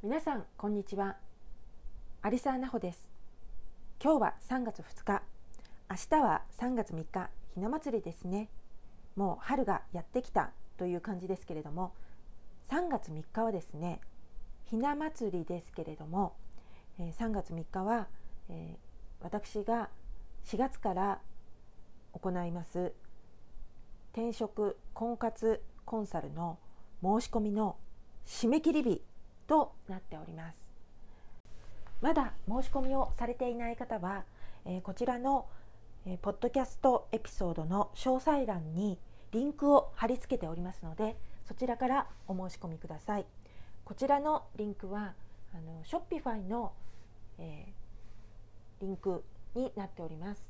皆さんこんにちは。アリサーナホです。今日は3月2日。明日は3月3日ひな祭りですね。もう春がやってきたという感じですけれども3月3日はですねひな祭りですけれども、3月3日は、私が4月から行います転職婚活コンサルの申し込みの締め切り日となっております。まだ申し込みをされていない方は、えー、こちらの、えー、ポッドキャストエピソードの詳細欄にリンクを貼り付けておりますのでそちらからお申し込みください。こちらのリンクはあのショッピファイの、えー、リンクになっております。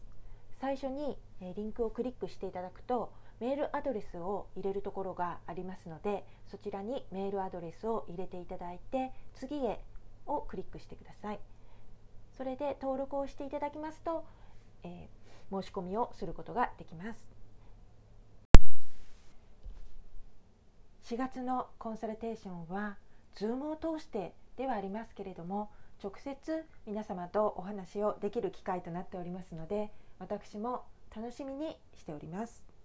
最初に、えリンクをクリックしていただくとメールアドレスを入れるところがありますのでそちらにメールアドレスを入れていただいて次へをクリックしてください。それで登録をしていただきますと、えー、申し込みをすることができます。4月のコンサルテーションは Zoom を通してではありますけれども直接皆様とお話をできる機会となっておりますので私も楽しみにしております。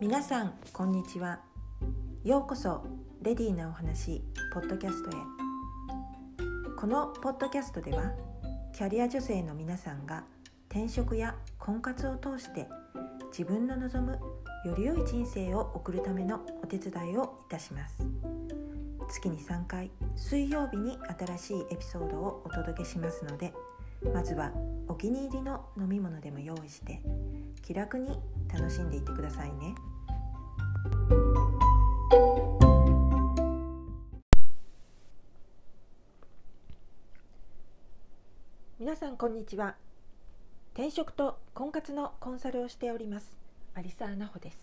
皆さんこんにちは。ようこそレディーなお話ポッドキャストへ。このポッドキャストではキャリア女性の皆さんが転職や婚活を通して自分の望むより良い人生を送るためのお手伝いをいたします。月に3回水曜日に新しいエピソードをお届けしますのでまずはお気に入りの飲み物でも用意して気楽に楽しんでいってくださいね。皆さんこんにちは。転職と婚活のコンサルをしております。アリサーナホです。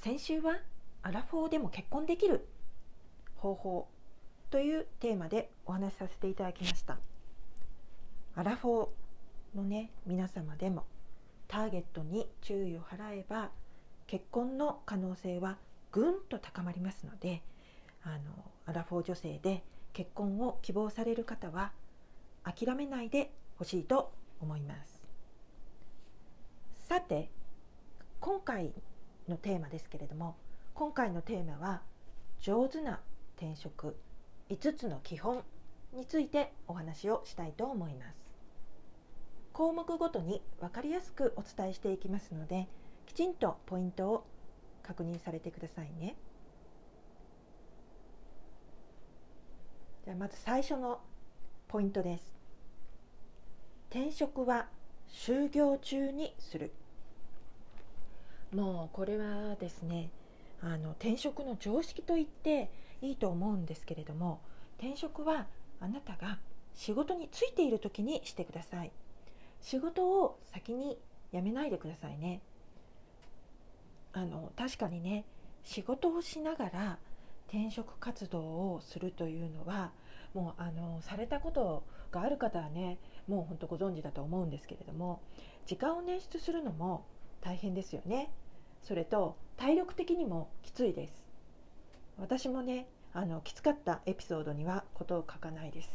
先週はアラフォーでも結婚できる方法というテーマでお話しさせていただきました。アラフォーのね皆様でもターゲットに注意を払えば結婚の可能性はぐんと高まりますのであのアラフォー女性で結婚を希望される方は諦めないでほしいと思います。さて今回のテーマですけれども今回のテーマは上手な転職5つの基本についてお話をしたいと思います。項目ごとに分かりやすくお伝えしていきますのできちんとポイントを確認されてくださいね。じゃあまず最初のポイントです。転職は就業中にする。もうこれはですねあの転職の常識と言っていいと思うんですけれども転職はあなたが仕事についている時にしてください。仕事を先に辞めないでくださいね。あの確かにね仕事をしながら転職活動をするというのはもうあのされたことがある方はねもう本当ご存知だと思うんですけれども時間を捻出するのも大変ですよね。それと体力的にもきついです。私もねあのきつかったエピソードにはことを書かないです。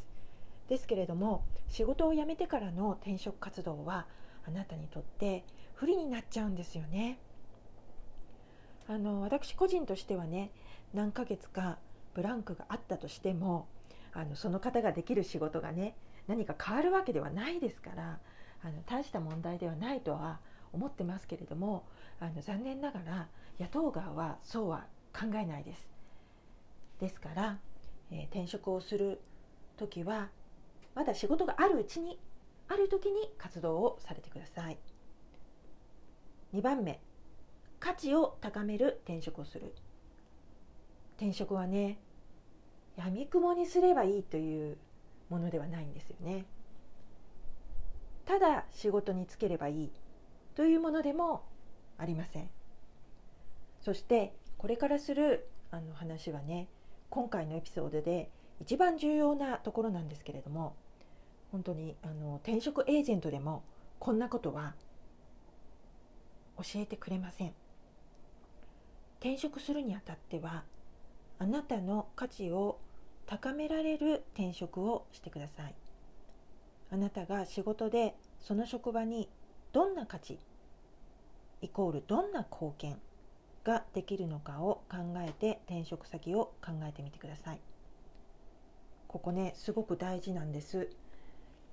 ですけれども仕事を辞めてからの転職活動はあなたにとって不利になっちゃうんですよね。あの私個人としてはね何ヶ月かブランクがあったとしてもあのその方ができる仕事がね何か変わるわけではないですからあの大した問題ではないとは思ってますけれどもあの残念ながら野党側はそうは考えないです。ですから、えー、転職をする時はまだ仕事があるうちにある時に活動をされてください。2番目価値を高める転職をする。転職はねやみくもにすればいいというものではないんですよね。ただ仕事に就ければいいというものでもありません。そしてこれからするあの話はね今回のエピソードで一番重要なところなんですけれども本当にあの転職エージェントでもこんなことは教えてくれません。転職するにあたってはあなたの価値を高められる転職をしてください。あなたが仕事でその職場にどんな価値イコールどんな貢献ができるのかを考えて転職先を考えてみてください。ここねすごく大事なんです。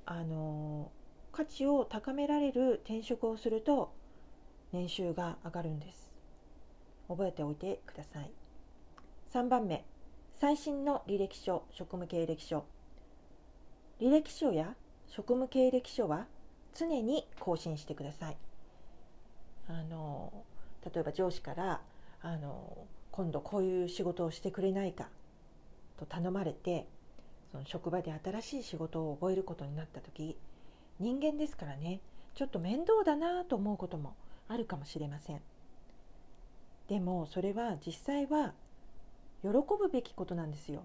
あの価値を高められる転職をすると年収が上がるんです。覚えておいてください。3番目最新の履歴書職務経歴書。履歴書や職務経歴書は常に更新してください。あの例えば上司からあの今度こういう仕事をしてくれないかと頼まれてその職場で新しい仕事を覚えることになった時人間ですからねちょっと面倒だなと思うこともあるかもしれません。でもそれは実際は喜ぶべきことなんですよ。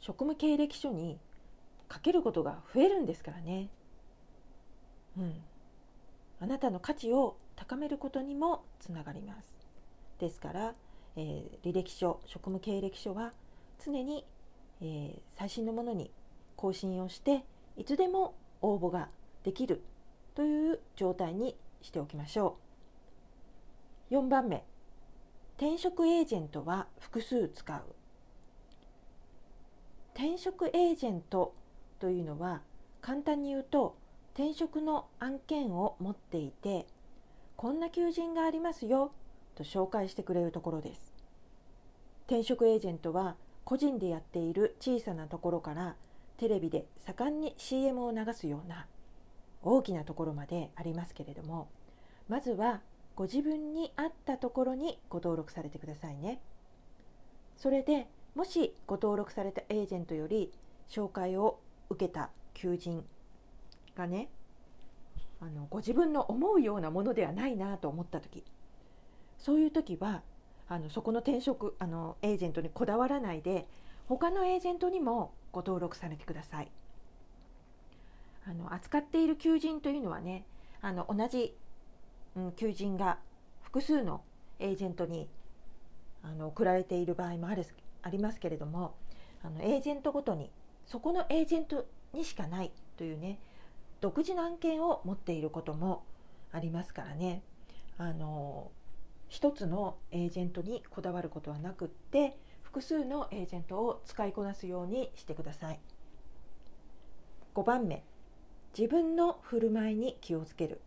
職務経歴書に書けることが増えるんですからね。うん。あなたの価値を高めることにもつながります。ですから、えー、履歴書職務経歴書は常に、えー、最新のものに更新をしていつでも応募ができるという状態にしておきましょう。4番目。転職エージェントは複数使う。転職エージェントというのは簡単に言うと転職の案件を持っていてこんな求人がありますよと紹介してくれるところです。転職エージェントは個人でやっている小さなところからテレビで盛んに CM を流すような大きなところまでありますけれどもまずはご自分に合ったところにご登録されてくださいね。それでもしご登録されたエージェントより紹介を受けた求人がねあのご自分の思うようなものではないなと思った時そういう時はあのそこの転職あのエージェントにこだわらないで他のエージェントにもご登録されてください。あの扱っている求人というのはねあの同じ、求人が複数のエージェントにあの送られている場合もあるありますけれどもあのエージェントごとにそこのエージェントにしかないというね独自の案件を持っていることもありますからね。あの一つのエージェントにこだわることはなくって複数のエージェントを使いこなすようにしてください。5番目自分の振る舞いに気をつける。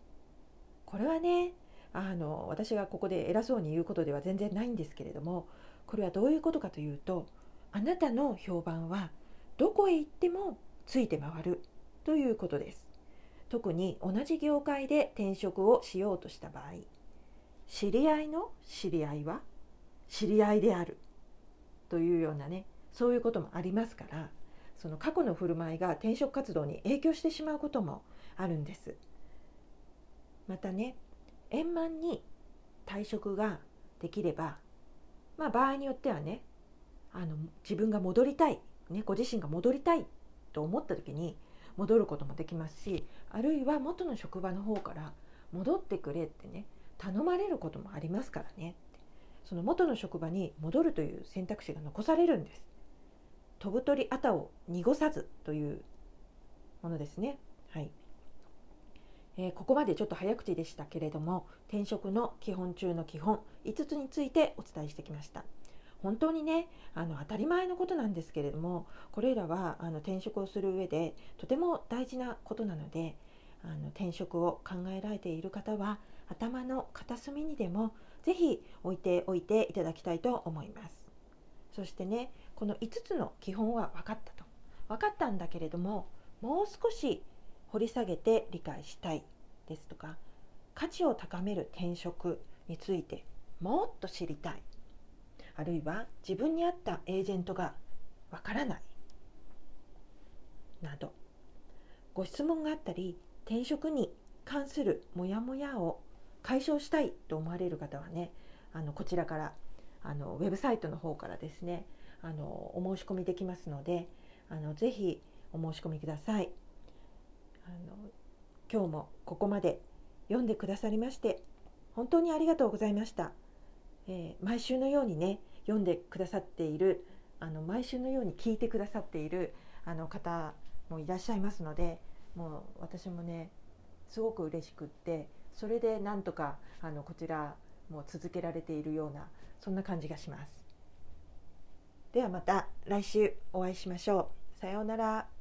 これはねあの私がここで偉そうに言うことでは全然ないんですけれどもこれはどういうことかというとあなたの評判はどこへ行ってもついて回るということです。特に同じ業界で転職をしようとした場合知り合いの知り合いは知り合いであるというようなねそういうこともありますからその過去の振る舞いが転職活動に影響してしまうこともあるんです。またね円満に退職ができればまあ場合によってはねあの自分が戻りたい、ね、ご自身が戻りたいと思った時に戻ることもできますしあるいは元の職場の方から戻ってくれってね頼まれることもありますからね。その元の職場に戻るという選択肢が残されるんです。飛ぶ鳥あたを濁さずというものですね。はい、えー、ここまでちょっと早口でしたけれども転職の基本中の基本5つについてお伝えしてきました。本当にねあの当たり前のことなんですけれどもこれらはあの転職をする上でとても大事なことなのであの転職を考えられている方は頭の片隅にでもぜひ置いておいていただきたいと思います。そしてねこの5つの基本は分かったと。分かったんだけれどももう少し掘り下げて理解したいですとか価値を高める転職についてもっと知りたい。あるいは自分に合ったエージェントがわからない。などご質問があったり転職に関するモヤモヤを解消したいと思われる方はねあのこちらからあのウェブサイトの方からですねあのお申し込みできますのであのぜひお申し込みください。あの今日もここまで読んでくださりまして本当にありがとうございました。えー、毎週のようにね読んでくださっているあの毎週のように聞いてくださっているあの方もいらっしゃいますのでもう私もねすごく嬉しくってそれでなんとかあのこちらも続けられているようなそんな感じがします。ではまた来週お会いしましょう。さようなら。